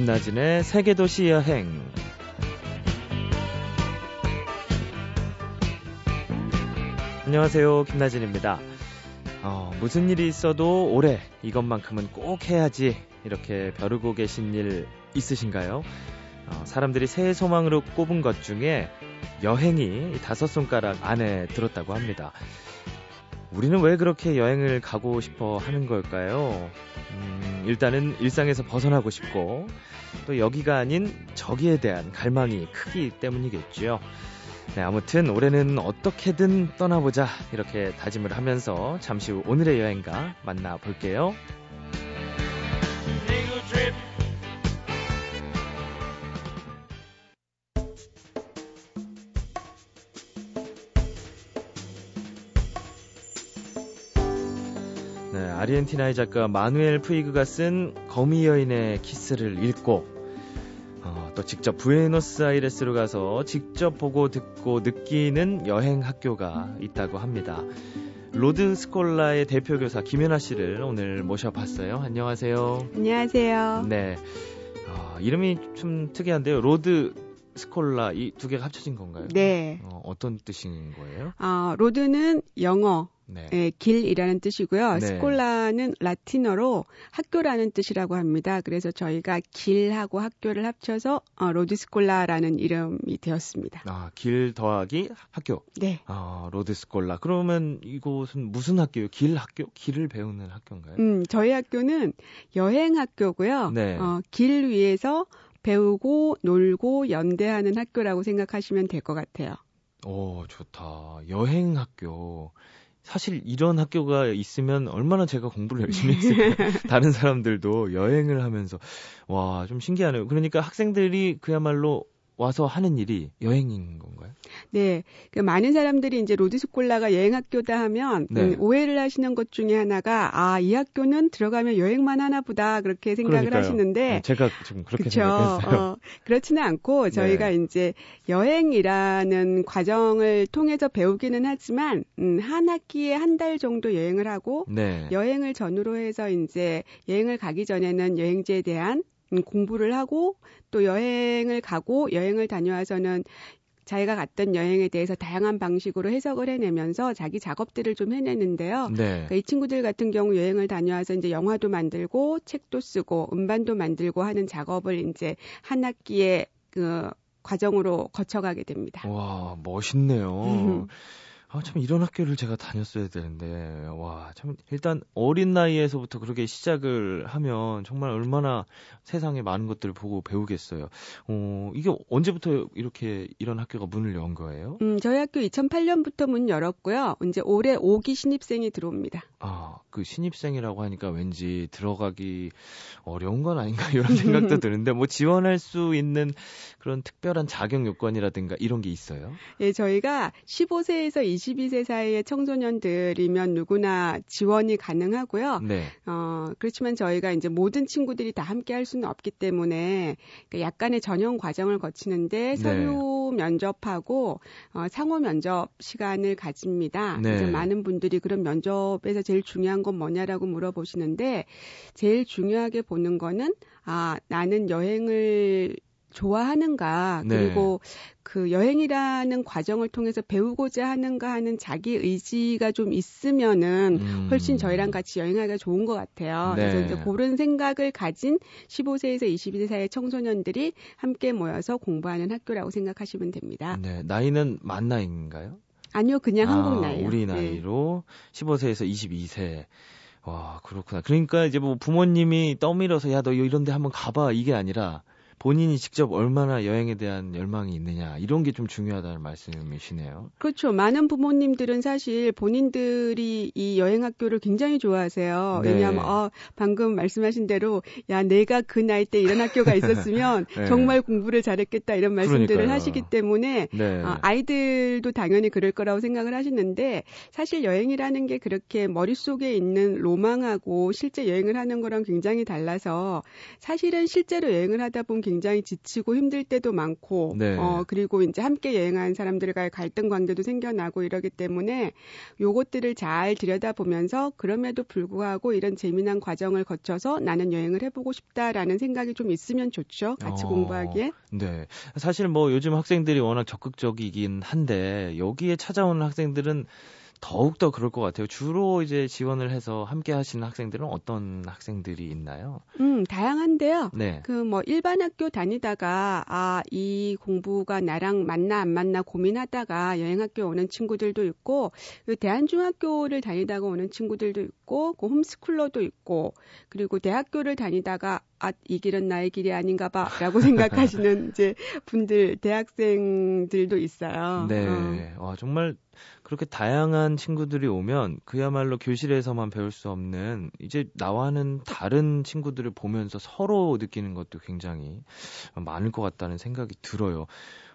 김나진의 세계도시 여행. 안녕하세요. 김나진입니다. 어, 무슨 일이 있어도 올해 이것만큼은 꼭 해야지 이렇게 벼르고 계신 일 있으신가요? 어, 사람들이 새해 소망으로 꼽은 것 중에 여행이 다섯 손가락 안에 들었다고 합니다. 우리는 왜 그렇게 여행을 가고 싶어 하는 걸까요? 음, 일단은 일상에서 벗어나고 싶고, 또 여기가 아닌 저기에 대한 갈망이 크기 때문이겠죠. 네, 아무튼 올해는 어떻게든 떠나보자 이렇게 다짐을 하면서 잠시 후 오늘의 여행가 만나볼게요. 네, 아르헨티나의 작가 마누엘 푸이그가 쓴 거미 여인의 키스를 읽고 어, 또 직접 부에노스아이레스로 가서 직접 보고 듣고 느끼는 여행 학교가 있다고 합니다. 로드 스콜라의 대표 교사 김연아 씨를 오늘 모셔봤어요. 안녕하세요. 안녕하세요. 네. 어, 이름이 좀 특이한데요. 로드 스콜라 이 두 개가 합쳐진 건가요? 네. 어, 어떤 뜻인 거예요? 아, road는 영어, 네. 예, 길이라는 뜻이고요. 네. schola는 라틴어로 학교라는 뜻이라고 합니다. 그래서 저희가 길하고 학교를 합쳐서 어, 로드 스콜라라는 이름이 되었습니다. 아, 길 더하기 학교. 네. 아, 로드 스콜라. 그러면 이곳은 무슨 학교예요? 길 학교? 길을 배우는 학교인가요? 음, 저희 학교는 여행 학교고요. 네. 어, 길 위에서 배우고 놀고 연대하는 학교라고 생각하시면 될 것 같아요. 오, 좋다. 여행 학교. 사실 이런 학교가 있으면 얼마나 제가 공부를 열심히 했을까요? 다른 사람들도 여행을 하면서 와, 좀 신기하네요. 그러니까 학생들이 그야말로 와서 하는 일이 여행인 건가요? 네. 그 많은 사람들이 이제 로드스콜라가 여행학교다 하면 네. 음, 오해를 하시는 것 중에 하나가 아, 이 학교는 들어가면 여행만 하나 보다 그렇게 생각을 그러니까요. 하시는데 네, 제가 지금 그렇게 그쵸. 생각했어요. 어, 그렇지는 않고 저희가 이제 여행이라는 과정을 통해서 배우기는 하지만 음, 한 학기에 한 달 정도 여행을 하고 네. 여행을 전후로 해서 이제 여행을 가기 전에는 여행지에 대한 음, 공부를 하고 또 여행을 가고 여행을 다녀와서는 자기가 갔던 여행에 대해서 다양한 방식으로 해석을 해내면서 자기 작업들을 좀 해내는데요. 네. 그러니까 이 친구들 같은 경우 여행을 다녀와서 이제 영화도 만들고 책도 쓰고 음반도 만들고 하는 작업을 이제 한 학기에 그 과정으로 거쳐가게 됩니다. 와, 멋있네요. 음. 아, 참, 이런 학교를 제가 다녔어야 되는데, 와, 참, 일단 어린 나이에서부터 그렇게 시작을 하면 정말 얼마나 세상에 많은 것들을 보고 배우겠어요. 어, 이게 언제부터 이렇게 이런 학교가 문을 연 거예요? 음, 저희 학교 2008년부터 문 열었고요. 이제 올해 5기 신입생이 들어옵니다. 아, 그 신입생이라고 하니까 왠지 들어가기 어려운 건 아닌가 이런 생각도 드는데, 뭐 지원할 수 있는 그런 특별한 자격 요건이라든가 이런 게 있어요? 예, 저희가 15세에서 22세 사이의 청소년들이면 누구나 지원이 가능하고요. 네. 어, 그렇지만 저희가 이제 모든 친구들이 다 함께 할 수는 없기 때문에 그 약간의 전형 과정을 거치는데 네. 서류 면접하고 어, 상호 면접 시간을 가집니다. 네. 그래서 많은 분들이 그런 면접에서 제일 중요한 건 뭐냐라고 물어보시는데 제일 중요하게 보는 거는 아, 나는 여행을 좋아하는가 네. 그리고 그 여행이라는 과정을 통해서 배우고자 하는가 하는 자기 의지가 좀 있으면은 음. 훨씬 저희랑 같이 여행하기가 좋은 것 같아요. 네. 그래서 이제 그런 생각을 가진 15세에서 22세 사이의 청소년들이 함께 모여서 공부하는 학교라고 생각하시면 됩니다. 네, 나이는 만 나이인가요? 아니요, 그냥 아, 한국 나이요. 우리 네. 나이로 15세에서 22세. 와, 그렇구나. 그러니까 이제 뭐 부모님이 떠밀어서 야, 너 이런 데 한번 가봐. 이게 아니라 본인이 직접 얼마나 여행에 대한 열망이 있느냐. 이런 게 좀 중요하다는 말씀이시네요. 그렇죠. 많은 부모님들은 사실 본인들이 이 여행 학교를 굉장히 좋아하세요. 네. 왜냐하면 어, 방금 말씀하신 대로 야 내가 그 나이 때 이런 학교가 있었으면 네. 정말 공부를 잘했겠다 이런 말씀들을 그러니까요. 하시기 때문에 네. 어, 아이들도 당연히 그럴 거라고 생각을 하시는데 사실 여행이라는 게 그렇게 머릿속에 있는 로망하고 실제 여행을 하는 거랑 굉장히 달라서 사실은 실제로 여행을 하다 보면 굉장히 지치고 힘들 때도 많고, 네. 어, 그리고 이제 함께 여행한 사람들과의 갈등 관계도 생겨나고 이러기 때문에 요것들을 잘 들여다보면서 그럼에도 불구하고 이런 재미난 과정을 거쳐서 나는 여행을 해보고 싶다라는 생각이 좀 있으면 좋죠. 같이 어, 공부하기에. 네. 사실 뭐 요즘 학생들이 워낙 적극적이긴 한데 여기에 찾아오는 학생들은 더욱더 그럴 것 같아요. 주로 이제 지원을 해서 함께 하시는 학생들은 어떤 학생들이 있나요? 음, 다양한데요. 네. 그 뭐 일반 학교 다니다가 아, 이 공부가 나랑 맞나 안 맞나 고민하다가 여행학교 오는 친구들도 있고 그 대한중학교를 다니다가 오는 친구들도 있고 그 홈스쿨러도 있고 그리고 대학교를 다니다가 아, 이 길은 나의 길이 아닌가 봐 라고 생각하시는 이제 분들 대학생들도 있어요. 네. 어. 와, 정말 그렇게 다양한 친구들이 오면 그야말로 교실에서만 배울 수 없는 이제 나와는 다른 친구들을 보면서 서로 느끼는 것도 굉장히 많을 것 같다는 생각이 들어요.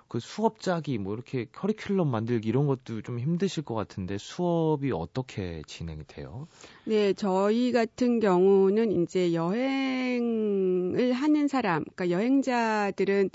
그 수업 짜기 뭐 이렇게 커리큘럼 만들기 이런 것도 좀 힘드실 것 같은데 수업이 어떻게 진행이 돼요? 네, 저희 같은 경우는 이제 여행을 하는 사람, 그러니까 여행자들은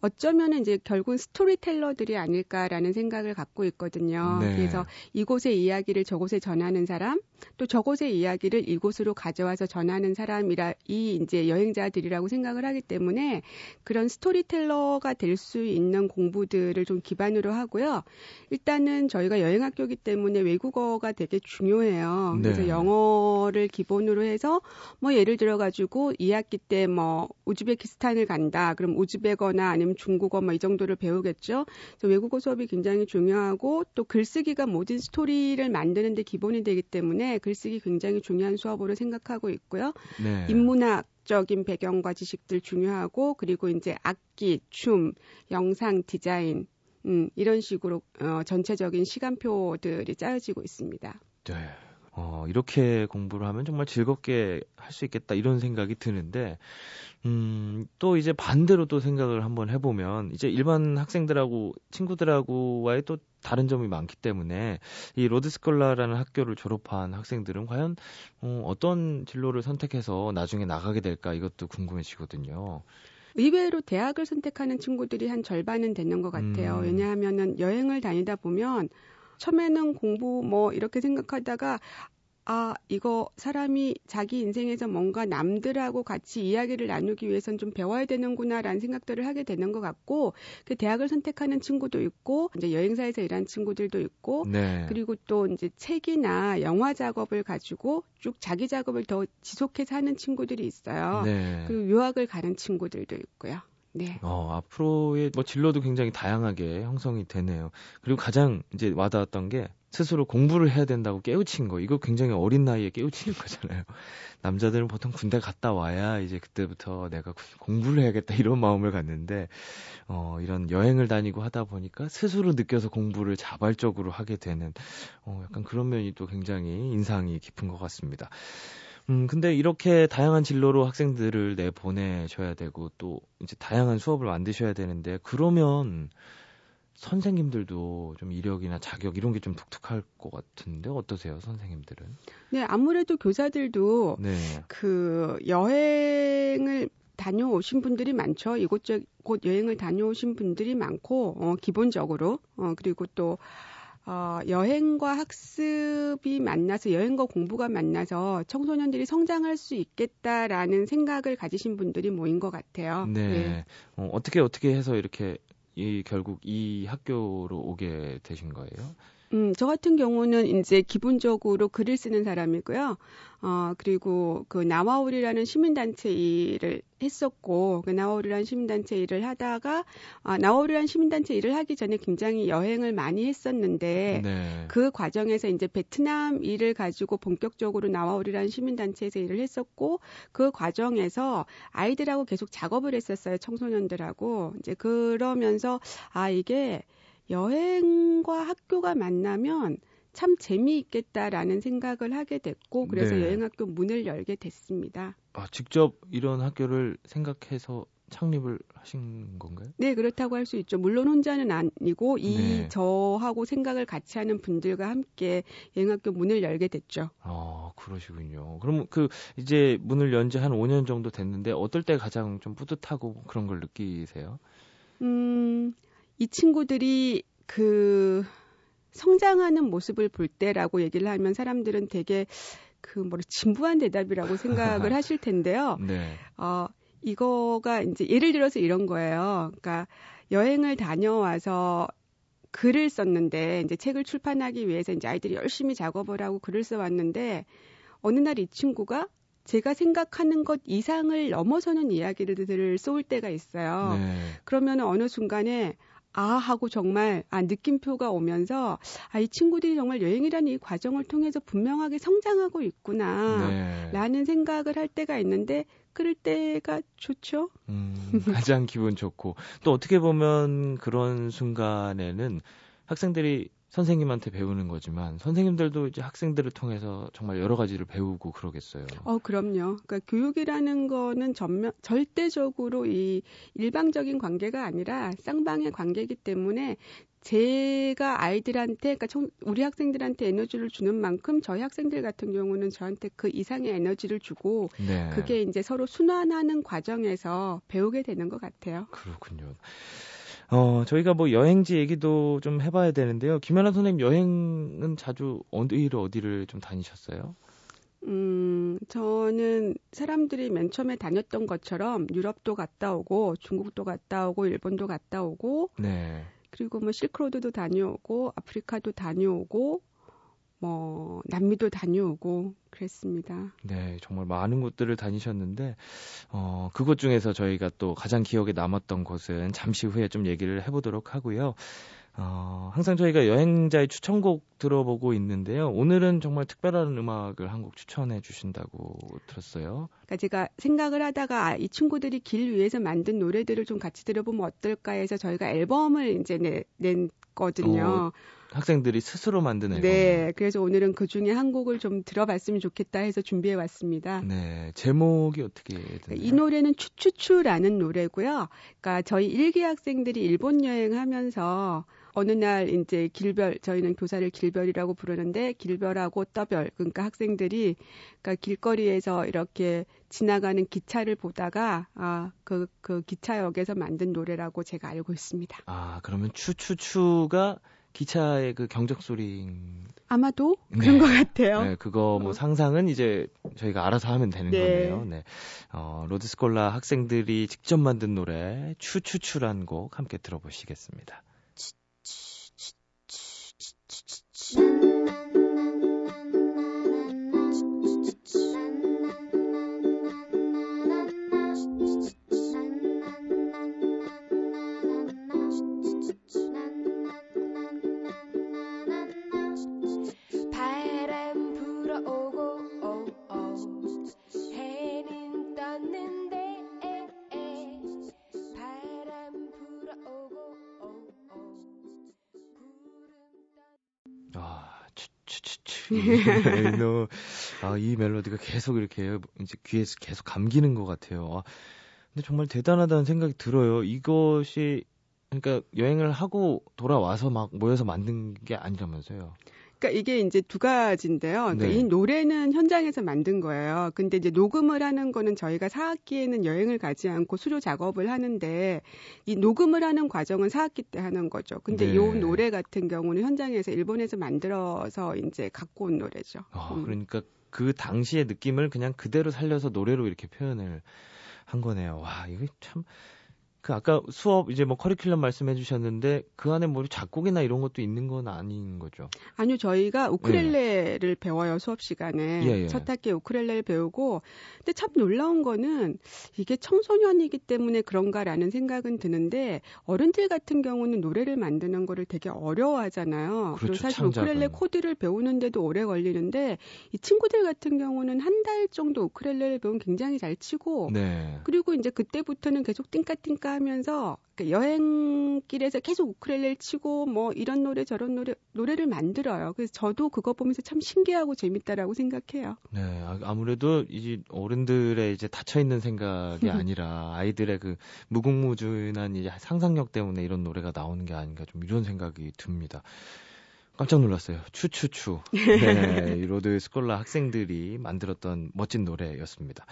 어쩌면은 이제 결국은 스토리텔러들이 아닐까라는 생각을 갖고 있거든요. 네. 그래서 이곳의 이야기를 저곳에 전하는 사람, 또 저곳의 이야기를 이곳으로 가져와서 전하는 사람이라 이 이제 여행자들이라고 생각을 하기 때문에 그런 스토리텔러가 될 수 있는 공부들을 좀 기반으로 하고요. 일단은 저희가 여행학교이기 때문에 외국어가 되게 중요해요. 네. 그래서 영 어를 기본으로 해서 뭐 예를 들어 가지고 2학기 때 뭐 우즈베키스탄을 간다. 그럼 우즈베거나 아니면 중국어 뭐 이 정도를 배우겠죠. 그래서 외국어 수업이 굉장히 중요하고 또 글쓰기가 모든 스토리를 만드는 데 기본이 되기 때문에 글쓰기 굉장히 중요한 수업으로 생각하고 있고요. 네. 인문학 적인 배경과 지식들 중요하고 그리고 이제 악기, 춤, 영상 디자인 음, 이런 식으로 어, 전체적인 시간표들이 짜여지고 있습니다. 네. 어, 이렇게 공부를 하면 정말 즐겁게 할 수 있겠다 이런 생각이 드는데, 음, 또 이제 반대로 또 생각을 한번 해보면, 이제 일반 학생들하고 친구들하고와의 또 다른 점이 많기 때문에, 이 로드스콜라라는 학교를 졸업한 학생들은 과연, 어, 어떤 진로를 선택해서 나중에 나가게 될까 이것도 궁금해지거든요. 의외로 대학을 선택하는 친구들이 한 절반은 되는 것 같아요. 음. 왜냐하면은 여행을 다니다 보면 처음에는 공부 뭐 이렇게 생각하다가 아, 이거 사람이 자기 인생에서 뭔가 남들하고 같이 이야기를 나누기 위해선 좀 배워야 되는구나라는 생각들을 하게 되는 것 같고, 그 대학을 선택하는 친구도 있고, 이제 여행사에서 일하는 친구들도 있고, 네. 그리고 또 이제 책이나 영화 작업을 가지고 쭉 자기 작업을 더 지속해서 하는 친구들이 있어요. 네. 그리고 유학을 가는 친구들도 있고요. 네. 어, 앞으로의 뭐 진로도 굉장히 다양하게 형성이 되네요. 그리고 가장 이제 와닿았던 게 스스로 공부를 해야 된다고 깨우친 거. 이거 굉장히 어린 나이에 깨우치는 거잖아요. 남자들은 보통 군대 갔다 와야 이제 그때부터 내가 공부를 해야겠다 이런 마음을 갖는데, 어, 이런 여행을 다니고 하다 보니까 스스로 느껴서 공부를 자발적으로 하게 되는, 어, 약간 그런 면이 또 굉장히 인상이 깊은 것 같습니다. 음, 근데 이렇게 다양한 진로로 학생들을 내 보내셔야 되고 또 이제 다양한 수업을 만드셔야 되는데 그러면 선생님들도 좀 이력이나 자격 이런 게 좀 독특할 것 같은데 어떠세요, 선생님들은? 네, 아무래도 교사들도 네. 그 여행을 다녀오신 분들이 많죠. 이곳저곳 여행을 다녀오신 분들이 많고, 어, 기본적으로. 어, 그리고 또, 어, 여행과 학습이 만나서, 여행과 공부가 만나서 청소년들이 성장할 수 있겠다라는 생각을 가지신 분들이 모인 것 같아요. 네. 네. 어, 어떻게 어떻게 해서 이렇게 이 결국 이 학교로 오게 되신 거예요? 음, 저 같은 경우는 이제 기본적으로 글을 쓰는 사람이고요. 어, 그리고 그 나와울이라는 시민단체 일을 했었고, 그 나와울이라는 시민단체 일을 하다가, 아, 나와울이라는 시민단체 일을 하기 전에 굉장히 여행을 많이 했었는데, 네. 그 과정에서 이제 베트남 일을 가지고 본격적으로 나와울이라는 시민단체에서 일을 했었고, 그 과정에서 아이들하고 계속 작업을 했었어요, 청소년들하고. 이제 그러면서, 아, 이게 여행과 학교가 만나면 참 재미있겠다라는 생각을 하게 됐고 그래서 네. 여행학교 문을 열게 됐습니다. 아, 직접 이런 학교를 생각해서 창립을 하신 건가요? 네, 그렇다고 할 수 있죠. 물론 혼자는 아니고 이 네. 저하고 생각을 같이 하는 분들과 함께 여행학교 문을 열게 됐죠. 아, 그러시군요. 그럼 그 이제 문을 연 지 한 5년 정도 됐는데 어떨 때 가장 좀 뿌듯하고 그런 걸 느끼세요? 음, 이 친구들이 그 성장하는 모습을 볼 때라고 얘기를 하면 사람들은 되게 그 뭐라 진부한 대답이라고 생각을 하실 텐데요. 네. 어, 이거가 이제 예를 들어서 이런 거예요. 그러니까 여행을 다녀와서 글을 썼는데 이제 책을 출판하기 위해서 이제 아이들이 열심히 작업을 하고 글을 써왔는데 어느 날 이 친구가 제가 생각하는 것 이상을 넘어서는 이야기를 쏠 때가 있어요. 네. 그러면 어느 순간에 아 하고 정말 아 느낌표가 오면서 아 이 친구들이 정말 여행이라는 이 과정을 통해서 분명하게 성장하고 있구나라는 네. 생각을 할 때가 있는데 그럴 때가 좋죠. 음, 가장 기분 좋고 또 어떻게 보면 그런 순간에는 학생들이 선생님한테 배우는 거지만 선생님들도 이제 학생들을 통해서 정말 여러 가지를 배우고 그러겠어요. 어, 그럼요. 그러니까 교육이라는 거는 전면 절대적으로 이 일방적인 관계가 아니라 쌍방의 관계이기 때문에 제가 아이들한테 그러니까 우리 학생들한테 에너지를 주는 만큼 저희 학생들 같은 경우는 저한테 그 이상의 에너지를 주고 네. 그게 이제 서로 순환하는 과정에서 배우게 되는 것 같아요. 그렇군요. 어, 저희가 뭐 여행지 얘기도 좀 해봐야 되는데요. 김연아 선생님 여행은 자주 어디를 어디를 좀 다니셨어요? 음, 저는 사람들이 맨 처음에 다녔던 것처럼 유럽도 갔다 오고 중국도 갔다 오고 일본도 갔다 오고 네. 그리고 뭐 실크로드도 다녀오고 아프리카도 다녀오고 뭐 남미도 다녀오고 그랬습니다. 네, 정말 많은 곳들을 다니셨는데 어 그곳 중에서 저희가 또 가장 기억에 남았던 곳은 잠시 후에 좀 얘기를 해보도록 하고요. 어, 항상 저희가 여행자의 추천곡 들어보고 있는데요. 오늘은 정말 특별한 음악을 한 곡 추천해 주신다고 들었어요. 그러니까 제가 생각을 하다가 아, 이 친구들이 길 위에서 만든 노래들을 좀 같이 들어보면 어떨까 해서 저희가 앨범을 이제 내, 냈거든요. 어, 학생들이 스스로 만든 앨범. 네, 그래서 오늘은 그 중에 한 곡을 좀 들어봤으면 좋겠다 해서 준비해 왔습니다. 네, 제목이 어떻게 되나요? 이 노래는 추추추라는 노래고요. 그러니까 저희 일기 학생들이 일본 여행하면서 어느 날 이제 길별 저희는 교사를 길별이라고 부르는데 길별하고 떠별 그러니까 학생들이 그러니까 길거리에서 이렇게 지나가는 기차를 보다가 아그그 그 기차역에서 만든 노래라고 제가 알고 있습니다. 아 그러면 추추추가 기차의 그 경적 소리 아마도 네. 그런 것 같아요. 네, 그거 뭐 어. 상상은 이제 저희가 알아서 하면 되는 네. 거네요. 네. 어, 로드스콜라 학생들이 직접 만든 노래 추추추란 곡 함께 들어보시겠습니다. 너, 아, 이 멜로디가 계속 이렇게 이제 귀에서 계속 감기는 것 같아요. 아, 근데 정말 대단하다는 생각이 들어요. 이것이 그러니까 여행을 하고 돌아와서 막 모여서 만든 게 아니라면서요. 그러니까 이게 이제 두 가지인데요. 그러니까 네. 이 노래는 현장에서 만든 거예요. 근데 이제 녹음을 하는 거는 저희가 4학기에는 여행을 가지 않고 수료 작업을 하는데 이 녹음을 하는 과정은 4학기 때 하는 거죠. 근데 네. 이 노래 같은 경우는 현장에서 일본에서 만들어서 이제 갖고 온 노래죠. 아, 음. 그러니까 그 당시의 느낌을 그냥 그대로 살려서 노래로 이렇게 표현을 한 거네요. 와, 이거 참 그 아까 수업 이제 뭐 커리큘럼 말씀해 주셨는데 그 안에 뭐 작곡이나 이런 것도 있는 건 아닌 거죠? 아니요, 저희가 우크렐레를 예. 배워요 수업 시간에 예, 예. 첫 학기 우크렐레를 배우고 근데 참 놀라운 거는 이게 청소년이기 때문에 그런가라는 생각은 드는데 어른들 같은 경우는 노래를 만드는 거를 되게 어려워하잖아요. 그렇죠, 사실 창작은. 우크렐레 코드를 배우는데도 오래 걸리는데 이 친구들 같은 경우는 한 달 정도 우크렐레를 배우면 굉장히 잘 치고 네. 그리고 이제 그때부터는 계속 띵까띵까 하면서 그 여행길에서 계속 우크렐레를 치고 뭐 이런 노래 저런 노래 노래를 만들어요. 그래서 저도 그거 보면서 참 신기하고 재밌다라고 생각해요. 네, 아, 아무래도 이제 어른들의 이제 닫혀 있는 생각이 아니라 아이들의 그 무궁무진한 이제 상상력 때문에 이런 노래가 나오는 게 아닌가 좀 이런 생각이 듭니다. 깜짝 놀랐어요. 추추추. 네, 이 로드 스콜라 학생들이 만들었던 멋진 노래였습니다.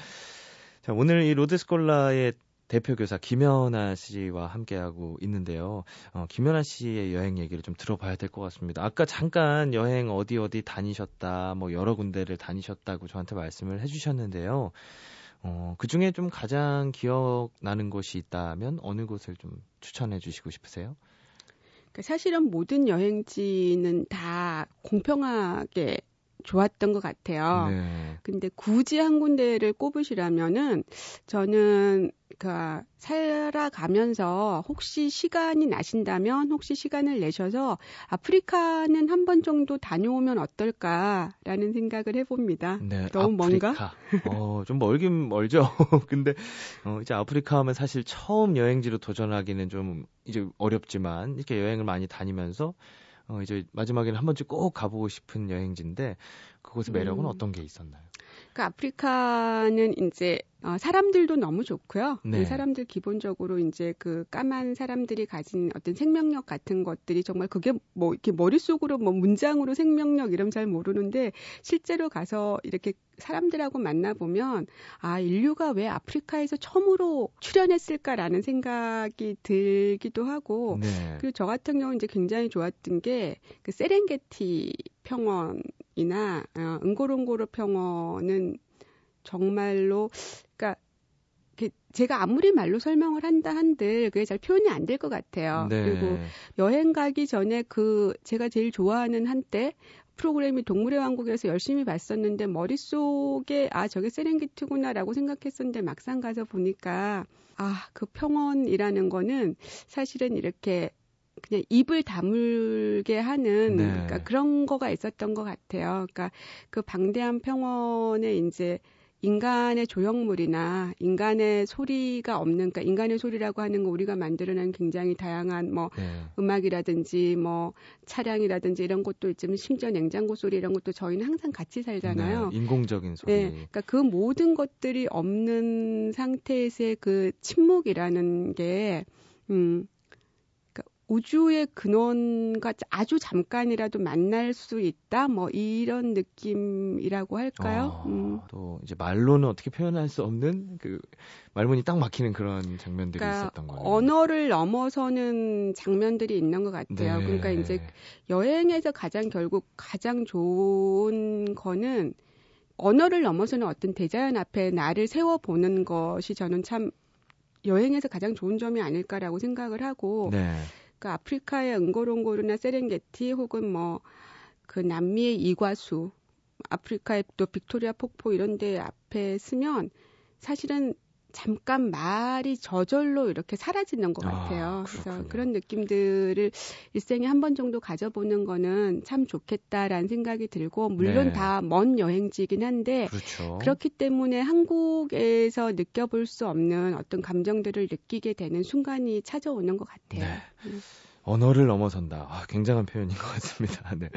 자, 오늘 이 로드 스콜라의 대표 교사 김연아 씨와 함께하고 있는데요. 어, 김연아 씨의 여행 얘기를 좀 들어봐야 될 것 같습니다. 아까 잠깐 여행 어디 어디 다니셨다, 뭐 여러 군데를 다니셨다고 저한테 말씀을 해주셨는데요. 어, 그 중에 좀 가장 기억나는 곳이 있다면 어느 곳을 좀 추천해 주시고 싶으세요? 그 사실은 모든 여행지는 다 공평하게 좋았던 것 같아요. 네. 근데 굳이 한 군데를 꼽으시라면은 저는 그 살아가면서 혹시 시간이 나신다면 혹시 시간을 내셔서 아프리카는 한 번 정도 다녀오면 어떨까라는 생각을 해봅니다. 네, 너무 아프리카. 뭔가? 어, 좀 멀긴 멀죠. 근데 어, 이제 아프리카 하면 사실 처음 여행지로 도전하기는 좀 이제 어렵지만 이렇게 여행을 많이 다니면서 어, 이제 마지막에는 한 번쯤 꼭 가보고 싶은 여행지인데 그곳의 매력은 음. 어떤 게 있었나요? 그 아프리카는 이제 어, 사람들도 너무 좋고요. 네. 사람들 기본적으로 이제 그 까만 사람들이 가진 어떤 생명력 같은 것들이 정말 그게 뭐 이렇게 머릿속으로 뭐 문장으로 생명력 이름 잘 모르는데 실제로 가서 이렇게 사람들하고 만나보면 아, 인류가 왜 아프리카에서 처음으로 출연했을까라는 생각이 들기도 하고 네. 그리고 저 같은 경우는 이제 굉장히 좋았던 게 그 세렝게티 평원 이나 어, 응고롱고로 평원은 정말로 그러니까 제가 아무리 말로 설명을 한다 한들 그게 잘 표현이 안 될 것 같아요. 네. 그리고 여행 가기 전에 그 제가 제일 좋아하는 한때 프로그램이 동물의 왕국에서 열심히 봤었는데 머릿속에 아 저게 세렝게티구나라고 생각했었는데 막상 가서 보니까 아 그 평원이라는 거는 사실은 이렇게 그냥 입을 다물게 하는 네. 그러니까 그런 거가 있었던 것 같아요. 그러니까 그 방대한 평원에 이제 인간의 조형물이나 인간의 소리가 없는 그러니까 인간의 소리라고 하는 거 우리가 만들어낸 굉장히 다양한 뭐 네. 음악이라든지 뭐 차량이라든지 이런 것도 있지만 심지어 냉장고 소리 이런 것도 저희는 항상 같이 살잖아요. 네, 인공적인 소리. 네, 그러니까 그 모든 것들이 없는 상태에서의 그 침묵이라는 게 음, 우주의 근원과 아주 잠깐이라도 만날 수 있다 뭐 이런 느낌이라고 할까요? 어, 음. 또 이제 말로는 어떻게 표현할 수 없는 그 말문이 딱 막히는 그런 장면들이 그러니까 있었던 거예요. 언어를 넘어서는 장면들이 있는 것 같아요. 네. 그러니까 이제 여행에서 가장 결국 가장 좋은 거는 언어를 넘어서는 어떤 대자연 앞에 나를 세워 보는 것이 저는 참 여행에서 가장 좋은 점이 아닐까라고 생각을 하고 네. 그 아프리카의 응고롱고르나 세렝게티 혹은 뭐 그 남미의 이과수, 아프리카의 또 빅토리아 폭포 이런 데 앞에 쓰면 사실은 잠깐 말이 저절로 이렇게 사라지는 것 아, 같아요. 아, 그래서 그런 느낌들을 일생에 한 번 정도 가져보는 거는 참 좋겠다라는 생각이 들고 물론 네. 다먼 여행지이긴 한데 그렇죠. 그렇기 때문에 한국에서 느껴볼 수 없는 어떤 감정들을 느끼게 되는 순간이 찾아오는 것 같아요. 네. 음. 언어를 넘어선다. 아, 굉장한 표현인 것 같습니다. 네.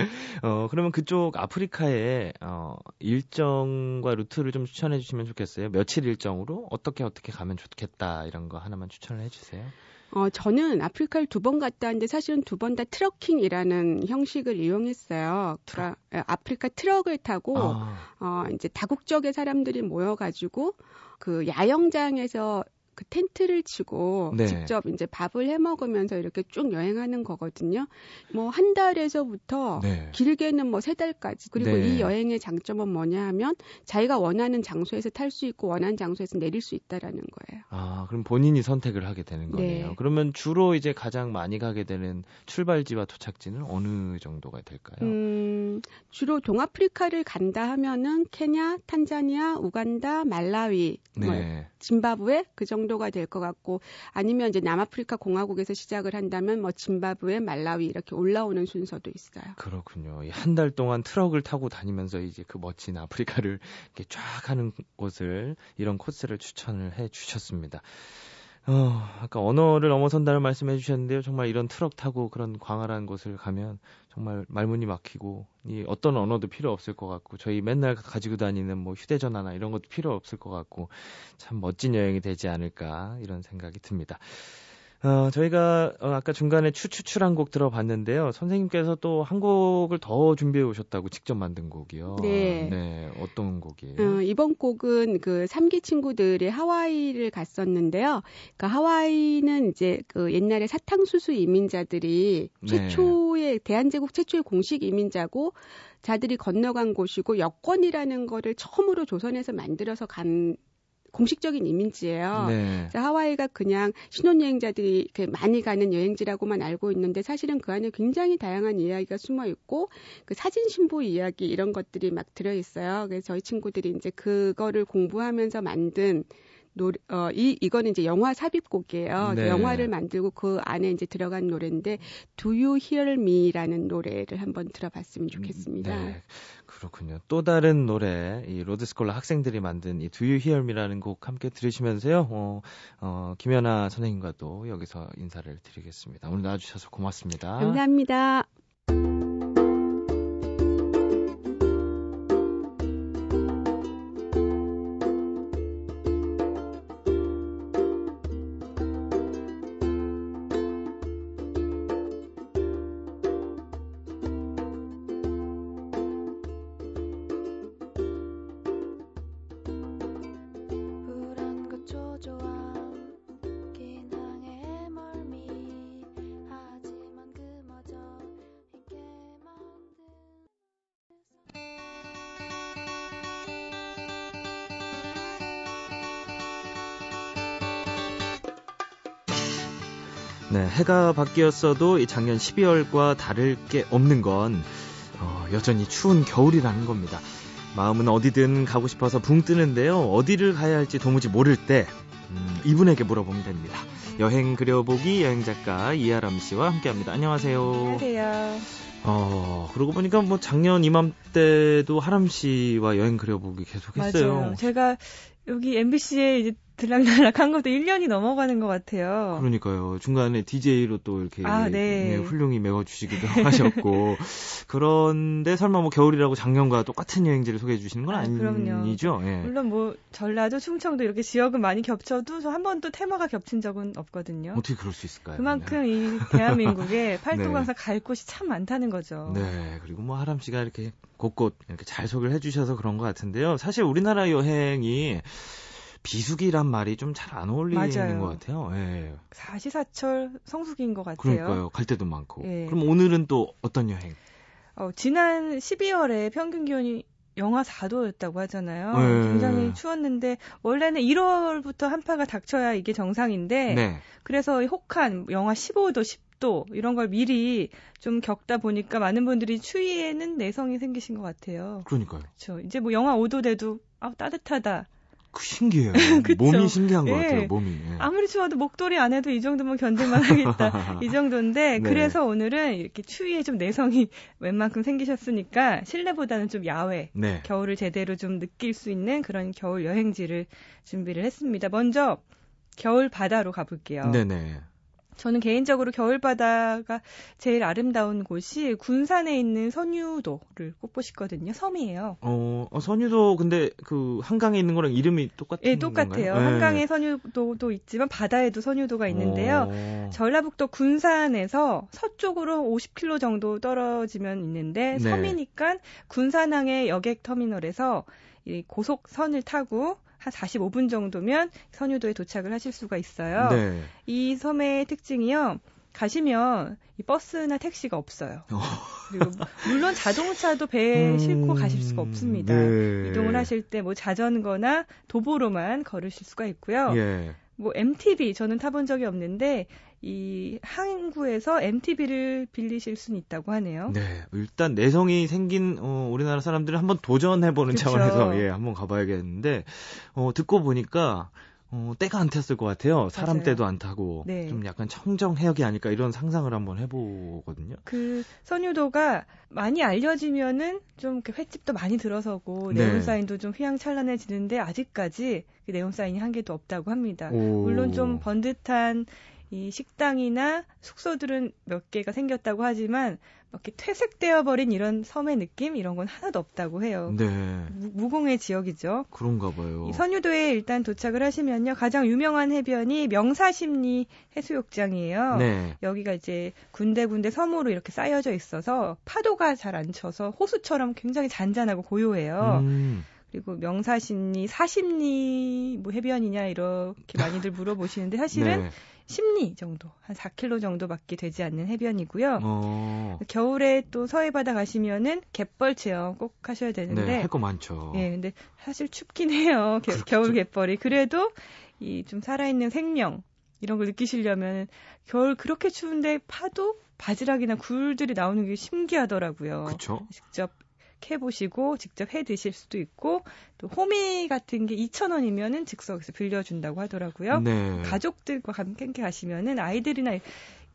어, 그러면 그쪽 아프리카의 어, 일정과 루트를 좀 추천해 주시면 좋겠어요. 며칠 일정으로 어떻게 어떻게 가면 좋겠다 이런 거 하나만 추천을 해 주세요. 어, 저는 아프리카를 두 번 갔다 왔는데 사실은 두 번 다 trucking이라는 형식을 이용했어요. 그러니까 아프리카 트럭을 타고 아. 어, 이제 다국적의 사람들이 모여가지고 그 야영장에서 그 텐트를 치고 네. 직접 이제 밥을 해 먹으면서 이렇게 쭉 여행하는 거거든요. 뭐 한 달에서부터 네. 길게는 뭐 세 달까지. 그리고 네. 이 여행의 장점은 뭐냐 하면 자기가 원하는 장소에서 탈 수 있고 원하는 장소에서 내릴 수 있다라는 거예요. 아, 그럼 본인이 선택을 하게 되는 거네요. 네. 그러면 주로 이제 가장 많이 가게 되는 출발지와 도착지는 어느 정도가 될까요? 음, 주로 동아프리카를 간다 하면은 케냐, 탄자니아, 우간다, 말라위, 뭐 네. 짐바브웨 그 정도 정도가 될 것 같고 아니면 이제 남아프리카 공화국에서 시작을 한다면 뭐 짐바브웨, 말라위 이렇게 올라오는 순서도 있어요. 그렇군요. 한 달 동안 트럭을 타고 다니면서 이제 그 멋진 아프리카를 이렇게 쫙 하는 곳을 이런 코스를 추천을 해 주셨습니다. 어, 아까 언어를 넘어선다는 말씀해 주셨는데요. 정말 이런 트럭 타고 그런 광활한 곳을 가면 정말 말문이 막히고 이 어떤 언어도 필요 없을 것 같고 저희 맨날 가지고 다니는 뭐 휴대전화나 이런 것도 필요 없을 것 같고 참 멋진 여행이 되지 않을까 이런 생각이 듭니다. 어, 저희가 어, 아까 중간에 추추추란 곡 들어봤는데요. 선생님께서 또 한 곡을 더 준비해 오셨다고 직접 만든 곡이요. 네. 네. 어떤 곡이에요? 어, 이번 곡은 그 삼기 친구들이 하와이를 갔었는데요. 그 하와이는 이제 그 옛날에 사탕수수 이민자들이 네. 최초의 대한제국 최초의 공식 이민자고 자들이 건너간 곳이고 여권이라는 거를 처음으로 조선에서 만들어서 간 공식적인 이민지예요. 네. 하와이가 그냥 신혼여행자들이 이렇게 많이 가는 여행지라고만 알고 있는데 사실은 그 안에 굉장히 다양한 이야기가 숨어 있고 그 사진 신부 이야기 이런 것들이 막 들어 있어요. 그래서 저희 친구들이 이제 그거를 공부하면서 만든 노래, 어, 이, 이거는 이제 영화 삽입곡이에요. 네. 그 영화를 만들고 그 안에 이제 들어간 노래인데, Do You Hear Me?라는 노래를 한번 들어봤으면 좋겠습니다. 네, 그렇군요. 또 다른 노래, 이 로드스콜라 학생들이 만든 이 Do You Hear Me라는 곡 함께 들으시면서요. 어, 어, 김연아 선생님과도 여기서 인사를 드리겠습니다. 오늘 나와주셔서 고맙습니다. 감사합니다. 네, 해가 바뀌었어도 이 작년 12월과 다를 게 없는 건 어, 여전히 추운 겨울이라는 겁니다. 마음은 어디든 가고 싶어서 붕 뜨는데요. 어디를 가야 할지 도무지 모를 때 음, 이분에게 물어보면 됩니다. 여행 그려보기 여행 작가 이하람 씨와 함께합니다. 안녕하세요. 안녕하세요. 어, 그러고 보니까 뭐 작년 이맘때도 하람 씨와 여행 그려보기 계속했어요. 맞아요. 제가 여기 MBC에 이제 들락날락 한 것도 1년이 넘어가는 것 같아요. 그러니까요. 중간에 DJ로 또 이렇게 아, 네. 예, 훌륭히 메워주시기도 하셨고 그런데 설마 뭐 겨울이라고 작년과 똑같은 여행지를 소개해 주시는 건 아. 아니죠? 예. 물론 뭐 전라도, 충청도 이렇게 지역은 많이 겹쳐도 저 한 번도 테마가 겹친 적은 없거든요. 어떻게 그럴 수 있을까요? 그만큼 이 대한민국에 팔도 네. 강사 갈 곳이 참 많다는 거죠. 네, 그리고 뭐 하람 씨가 이렇게 곳곳 이렇게 잘 소개를 해 주셔서 그런 것 같은데요. 사실 우리나라 여행이 비수기란 말이 좀 잘 안 어울리는 맞아요. 것 같아요. 예. 사시사철 성수기인 것 같아요. 그러니까요. 갈 데도 많고. 예. 그럼 오늘은 또 어떤 여행? 어, 지난 12월에 평균 기온이 영하 4도였다고 하잖아요. 네. 굉장히 추웠는데 원래는 1월부터 한파가 닥쳐야 이게 정상인데 네. 그래서 이 혹한 영하 15도, 10도 이런 걸 미리 좀 겪다 보니까 많은 분들이 추위에는 내성이 생기신 것 같아요. 그러니까요. 그렇죠. 이제 뭐 영하 5도 돼도 아 따뜻하다. 그 신기해요. 몸이 신기한 것 예. 같아요. 몸이. 예. 아무리 추워도 목도리 안 해도 이 정도면 견딜만 하겠다. 이 정도인데 네. 그래서 오늘은 이렇게 추위에 좀 내성이 웬만큼 생기셨으니까 실내보다는 좀 야외 네. 겨울을 제대로 좀 느낄 수 있는 그런 겨울 여행지를 준비를 했습니다. 먼저 겨울 바다로 가볼게요. 네네. 저는 개인적으로 겨울 바다가 제일 아름다운 곳이 군산에 있는 선유도를 꼽고 싶거든요. 섬이에요. 어, 어, 선유도 근데 그 한강에 있는 거랑 이름이 똑같은 예, 똑같아요. 건가요? 네. 한강에 선유도도 있지만 바다에도 선유도가 있는데요. 어. 전라북도 군산에서 서쪽으로 50km 정도 떨어지면 있는데 네. 섬이니까 군산항의 여객 터미널에서 이 고속선을 타고 한 45분 정도면 선유도에 도착을 하실 수가 있어요. 네. 이 섬의 특징이요. 가시면 이 버스나 택시가 없어요. 어. 그리고 뭐- 물론 자동차도 배에 음, 싣고 가실 수가 없습니다. 네. 이동을 하실 때 뭐 자전거나 도보로만 걸으실 수가 있고요. 예. 뭐 MTB 저는 타본 적이 없는데 이 항구에서 MTB를 빌리실 수는 있다고 하네요. 네. 일단 내성이 생긴 어, 우리나라 사람들은 한번 도전해보는 그쵸. 차원에서 예, 한번 가봐야겠는데 어, 듣고 보니까 어, 때가 안 탔을 것 같아요. 사람 맞아요. 때도 안 타고 네. 좀 약간 청정 해역이 아닐까 이런 상상을 한번 해보거든요. 그 선유도가 많이 알려지면은 좀 이렇게 횟집도 많이 들어서고 네. 네온 사인도 좀 휘황찬란해지는데 아직까지 그 네온 사인이 한 개도 없다고 합니다. 오. 물론 좀 번듯한 이 식당이나 숙소들은 몇 개가 생겼다고 하지만 이렇게 퇴색되어 버린 이런 섬의 느낌 이런 건 하나도 없다고 해요. 네, 무- 무공의 지역이죠. 그런가 봐요. 이 선유도에 일단 도착을 하시면요. 가장 유명한 해변이 명사심리 해수욕장이에요. 네. 여기가 이제 군데군데 섬으로 이렇게 쌓여져 있어서 파도가 잘 안 쳐서 호수처럼 굉장히 잔잔하고 고요해요. 음, 그리고 명사심리, 사심리 뭐 해변이냐 이렇게 많이들 물어보시는데 사실은 네. 심리 정도, 한 4km 정도밖에 되지 않는 해변이고요. 어, 겨울에 또 서해 바다 가시면은 갯벌 체험 꼭 하셔야 되는데 네, 할거 많죠. 예, 근데 사실 춥긴 해요. 겨, 그렇겠죠. 겨울 갯벌이. 그래도 이 좀 살아있는 생명 이런 걸 느끼시려면 겨울 그렇게 추운데 파도, 바지락이나 굴들이 나오는 게 신기하더라고요. 그쵸? 직접 캐 보시고 직접 해 드실 수도 있고 또 호미 같은 게 2,000원이면은 즉석에서 빌려준다고 하더라고요. 네. 가족들과 함께 가시면은 아이들이나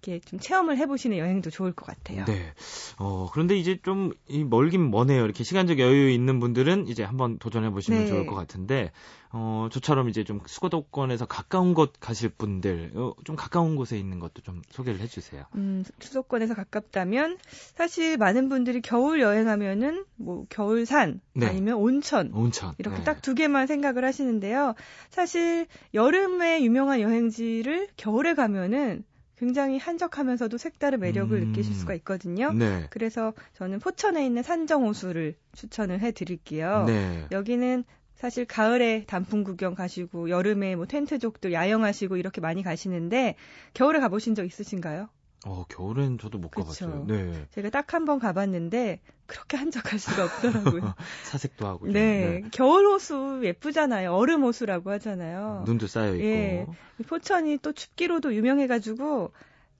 이렇게 좀 체험을 해보시는 여행도 좋을 것 같아요. 네. 어, 그런데 이제 좀, 이 멀긴 머네요. 이렇게 시간적 여유 있는 분들은 이제 한번 도전해보시면 네. 좋을 것 같은데, 어, 저처럼 이제 좀 수도권에서 가까운 곳 가실 분들, 어, 좀 가까운 곳에 있는 것도 좀 소개를 해주세요. 음, 수도권에서 가깝다면 사실 많은 분들이 겨울 여행하면은 뭐 겨울산 네. 아니면 온천 온천. 이렇게 네. 딱두 개만 생각을 하시는데요. 사실 여름에 유명한 여행지를 겨울에 가면은 굉장히 한적하면서도 색다른 매력을 음. 느끼실 수가 있거든요. 네. 그래서 저는 포천에 있는 산정호수를 추천을 해드릴게요. 네. 여기는 사실 가을에 단풍 구경 가시고 여름에 뭐 텐트족들 야영하시고 이렇게 많이 가시는데 겨울에 가보신 적 있으신가요? 어, 겨울엔 저도 못 그쵸. 가봤어요. 네. 제가 딱 한 번 가봤는데 그렇게 한적할 수가 없더라고요. 사색도 하고. 좀, 네, 겨울 호수 예쁘잖아요. 얼음 호수라고 하잖아요. 눈도 쌓여 있고. 예. 이 포천이 또 춥기로도 유명해 가지고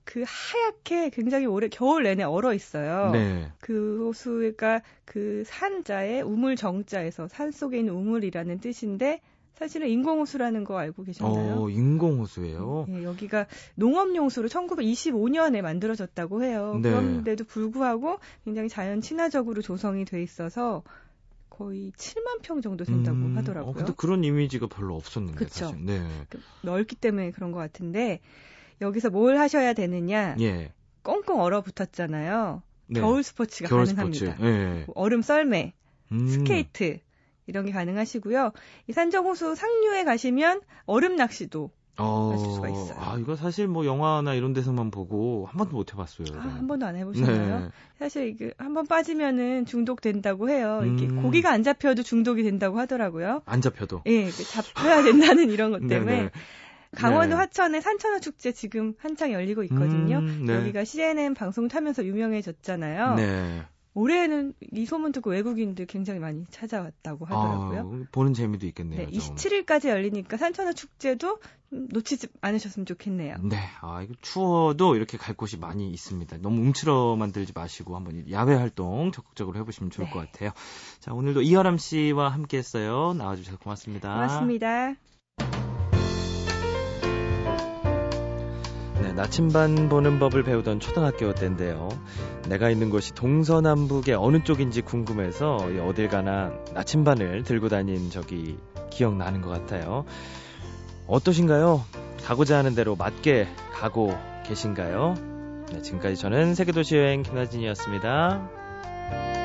그 하얗게 굉장히 오래 겨울 내내 얼어 있어요. 네. 그 호수가 그 산자에 우물 정자에서 산 속에 있는 우물이라는 뜻인데 사실은 인공호수라는 거 알고 계셨나요? 어, 인공호수예요. 예, 여기가 농업용수로 1925년에 만들어졌다고 해요. 네. 그런데도 불구하고 굉장히 자연 친화적으로 조성이 돼 있어서 거의 7만 평 정도 된다고 음, 하더라고요. 어, 근데 그런 이미지가 별로 없었는데 그쵸. 사실. 네. 그 넓기 때문에 그런 것 같은데 여기서 뭘 하셔야 되느냐? 예. 꽁꽁 얼어붙었잖아요. 네. 겨울 스포츠가 겨울 가능합니다. 스포츠. 예. 얼음 썰매, 음. 스케이트 이런 게 가능하시고요. 이 산정호수 상류에 가시면 얼음 낚시도 어, 하실 수가 있어요. 아, 이거 사실 뭐 영화나 이런 데서만 보고 한 번도 못 해봤어요. 아. 한 번도 안 해보셨나요? 네. 사실 이게 한 번 빠지면은 중독된다고 해요. 이게 음. 고기가 안 잡혀도 중독이 된다고 하더라고요. 안 잡혀도. 예, 그 잡혀야 된다는 이런 것 때문에 네네. 강원도 네. 화천에 산천어 축제 지금 한창 열리고 있거든요. 음, 네. 여기가 CNN 방송 타면서 유명해졌잖아요. 네. 올해는 이 소문 듣고 외국인들 굉장히 많이 찾아왔다고 하더라고요. 아, 보는 재미도 있겠네요. 네, 좀. 27일까지 열리니까 산천어 축제도 좀 놓치지 않으셨으면 좋겠네요. 네, 아, 이거 추워도 이렇게 갈 곳이 많이 있습니다. 너무 움츠러 만 들지 마시고 한번 야외 활동 적극적으로 해보시면 좋을 네. 것 같아요. 자, 오늘도 이하람 씨와 함께 했어요. 나와주셔서 고맙습니다. 고맙습니다. 네, 나침반 보는 법을 배우던 초등학교 때인데요. 내가 있는 곳이 동서남북의 어느 쪽인지 궁금해서 이 어딜 가나 나침반을 들고 다닌 적이 기억나는 것 같아요. 어떠신가요? 가고자 하는 대로 맞게 가고 계신가요? 네, 지금까지 저는 세계도시 여행 김나진이었습니다.